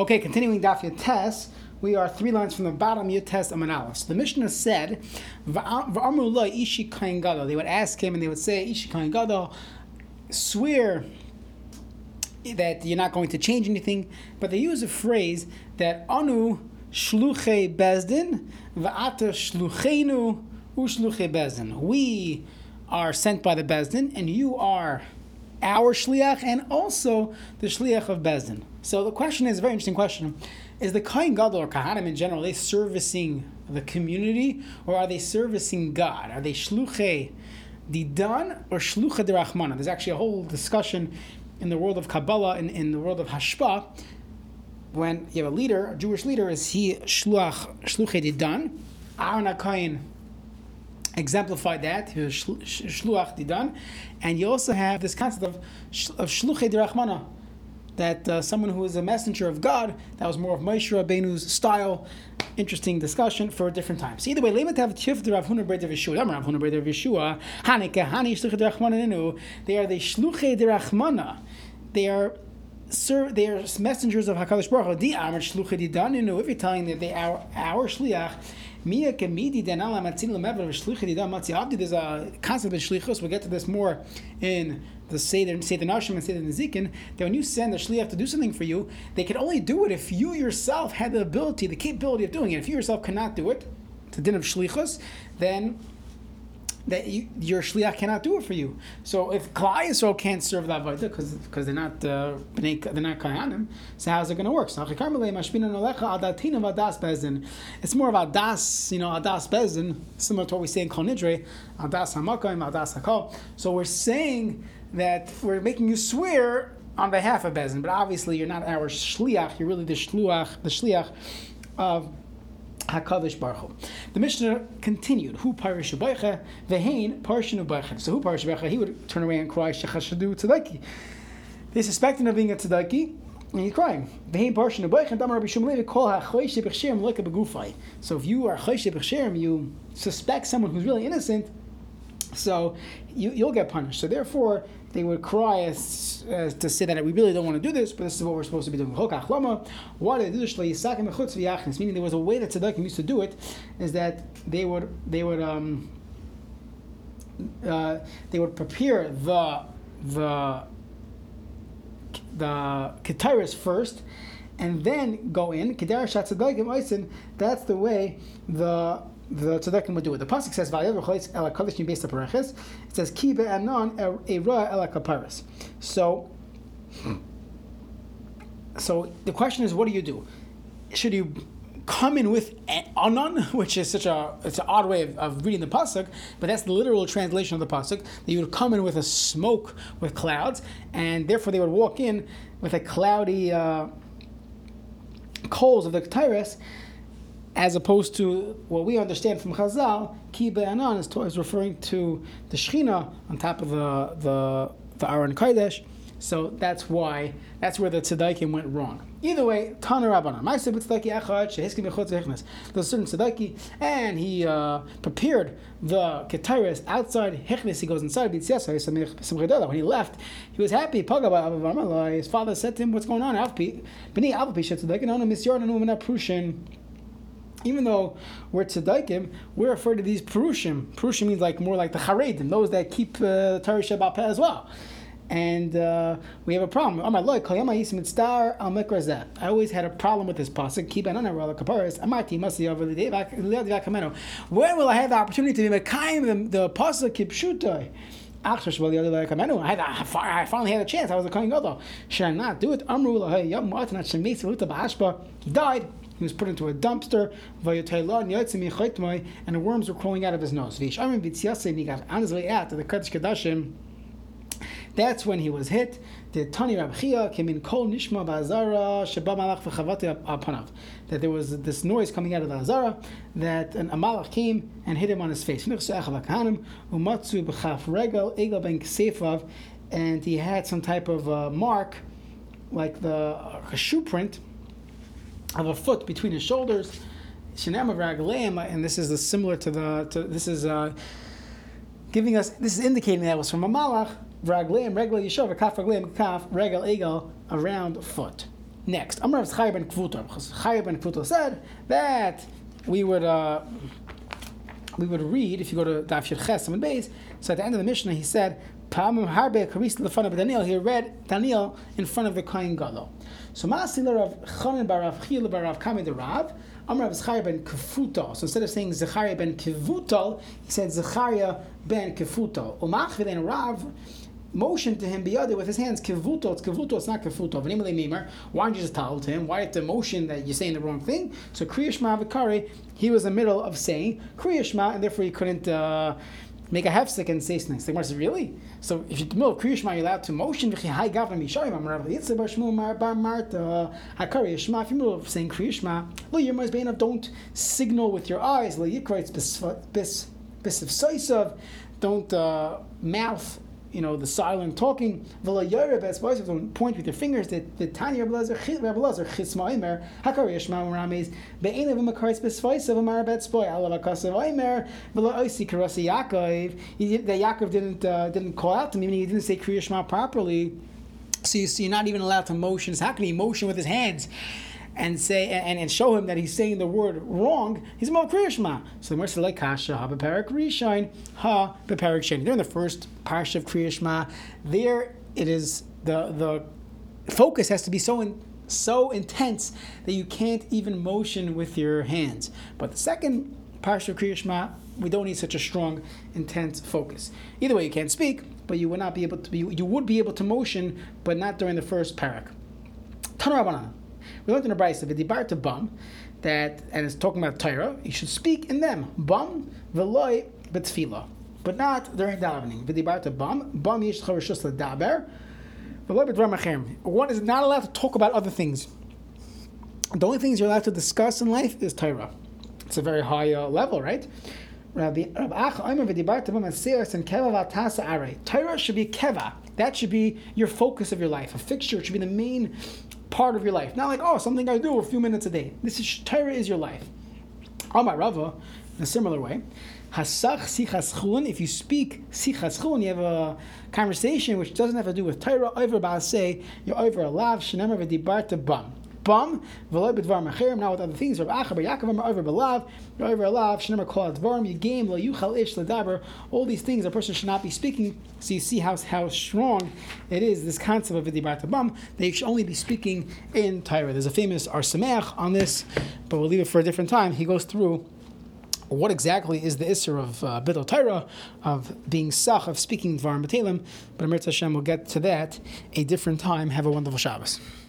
Okay, continuing Daf Yates, we are three lines from the bottom Yates Amanalis. The Mishnah said, Ishi. They would ask him and they would say, Ishi swear that you're not going to change anything, but they use a phrase that Anu Shluche Bezdin, Va'ata Shluchenu Ushluche Bezdin. We are sent by the Bezdin, and you are our shliach and also the shliach of Bezdin. So the question is a very interesting question: Is the Kohen Gadol or Kahanim in general they servicing the community or are they servicing God? Are they shluche didan or shluche derachmana? There's actually a whole discussion in the world of Kabbalah and in the world of Hashpa. When you have a leader, a Jewish leader, is he shluach shluche didan? Aaron HaKohen exemplified that, shluach didan, and you also have this concept of, of shluche dirachmana, that uh, someone who is a messenger of God, that was more of Moshe Rabbeinu's style. Interesting discussion for a different time. times. Either way, Lema Tav Tif the Rav Huna Breder Yeshua, Rav Huna Breder Yeshua, Haneke Hani Shluche Derachmana They are the Shluche Derachmana. They are sir, they are messengers of Hakadosh Baruch Hu. Di Amar Shluche Didaninu. If you're telling that they are our shliach, Mia Kemidi Denala Matzin Lemever Shluche Didan Matzi Abdi. There's a concept of shlichus. We'll get to this more in the Seder, Seder Nashim and Seder Nezikin. That when you send a shliach to do something for you, they can only do it if you yourself had the ability, the capability of doing it. If you yourself cannot do it, to din of shlichus, then that you, your shliach cannot do it for you. So if Klal Yisrael can't serve that avodah because because they're not uh, they're not kayanim, so how's it going to work? So it's more of adas, you know, adas bezin, similar to what we say in Kol Nidre, adas hamakayim, adas hakol. So we're saying that we're making you swear on behalf of bezin, but obviously you're not our shliach. You're really the shluach, the shliach of Hakadosh Baruch. The Mishnah continued. Who parish ubaycha vehain parishin ubaycha. So who parish ubaycha? He would turn away and cry shechashadu tzedaki. They suspect him of being a tzedaki. And he's crying. Vehain parishin ubaycha. Damar Rabbi Shmuel kol hachoysh b'chshem leka begufay. So if you are choysh b'chshem, you suspect someone who's really innocent. So you, you'll get punished. So therefore, they would cry as, as, to say that we really don't want to do this, but this is what we're supposed to be doing. Meaning there was a way that tzedakah used to do it, is that they would they would um, uh, they would prepare the the the ketaris first, and then go in. That's the way the the tzedakah would do it. The pasuk says, It says, "Ki be'amnon era ela kaparis." So, so the question is, what do you do? Should you come in with anon, which is such a it's an odd way of, of, reading the pasuk, but that's the literal translation of the pasuk. That you would come in with a smoke with clouds, and therefore they would walk in with a cloudy uh, coals of the ketores as opposed to what we understand from Chazal, Ki Be'anan is, is referring to the Shechina on top of the the, the Aron Kodesh. So that's why that's where the tzedaikim went wrong. Either way, Tana Rabbanan. Said tzedaki echad sheheskim bechutz hechnes. There's a certain tzedaki, and he uh, prepared the ketiris outside hechnes. He goes inside When he left, he was happy. His father said to him, "What's going on?" B'ni alpi tzedaki no no misyordan no prushin even though we're tzedaikim, we're afraid of these perushim. Perushim means like more like the charedim, those that keep uh, Torah Shabbat as well. And uh, we have a problem. I always had a problem with this pasuk. When will I have the opportunity to be mekayim the, the pasuk kipshutai? I finally had a chance. I was a kohen gadol. Should I not do it? He died. He was put into a dumpster, and worms were crawling out of his nose. On his way out to the Kodesh Kadashim, that's when he was hit. The Tani came in Kol Nishma Ba'azara. That there was this noise coming out of the Azara that an Amalach came and hit him on his face. And he had some type of uh, mark, like the uh, shoe print of a foot between his shoulders. And this is similar to the to, this is uh, giving us this is indicating that was from a malach. Ragleim, regla yeshov, kaf ragleim, kaf regal egal, around foot. next. Amar Chayyab ben Kvuto. Chayyab ben Kvuto said that we would uh, we would read if you go to Daf Ches and Beis. So at the end of the Mishnah, he said, "Pamim harbe karis the front of Daniel." He read Daniel in front of the Kohen Gadol. So Ma'asila of Chanan barav Chil barav Kamid Rav. Amar Zechariah ben Kefuto. So instead of saying Zechariah ben Kevutal, he said Zechariah ben Kefuto. Umach v'den Rav motion to him biyade with his hands kivuto it's kivuto it's not kivuto why didn't you just tell to him why the motion that you're saying the wrong thing so kriyashma v'kari he was in the middle of saying kriyashma and therefore he couldn't uh, make a hefsek and say things. The Gemara says, really? So if you're the middle of Kriyashma, you're allowed to motion. If you're in the middle of saying Kriyashma, don't signal with your eyes. Don't uh, mouth you know, the silent talking, don't point with your fingers, that the Tanya Oisi Yaakov, that didn't, uh, didn't call out to me, meaning he didn't say Kriyashma properly. So, you, so you're not even allowed to motion. How can he motion with his hands? And say and, and show him that he's saying the word wrong, he's more kriyashma. So the Mercer like kasha ha beparak rishain ha beparak sheni. They're in the first parsha of kriyashma. There it is the the focus has to be so in, so intense that you can't even motion with your hands. But the second parsha of kriyashma, we don't need such a strong, intense focus. Either way, you can't speak, but you would not be able to be. You would be able to motion, but not during the first parak. Tanarabanan. We learned in the Brisa, to bum, that, and it's talking about Torah, you should speak in them. Bum, v'loy, b'tfila. But not during davening. V'dibar to bum, bum yish chavashus l'daber, v'loy b'dvar machem. One is not allowed to talk about other things. The only things you're allowed to discuss in life is Torah. It's a very high uh, level, right? Rabbi Ach Omer v'dibarta b'masiras and keva v'atasa arei. Torah should be keva. That should be your focus of your life. A fixture should be the main part of your life. Not like, oh, something I do a few minutes a day. This is Torah is your life. Amar Rava, in a similar way, Hasach. If you speak you have a conversation which doesn't have to do with Torah. Over you're over a lav shenemar v'dibarta bam bum, v'loy b'dvar machirim, now with other things, Rav Acha bar Yaakov amar kol advarim, yigim, lo yuchal ish all these things a person should not be speaking, so you see how, how strong it is, this concept of v'dibar bum, they should only be speaking in Torah. There's a famous Or Sameach on this, but we'll leave it for a different time. He goes through what exactly is the Isser of uh, Bidol Torah, of being Sach, of speaking Dvar B'Telem, but Amir Hashem will get to that a different time. Have a wonderful Shabbos.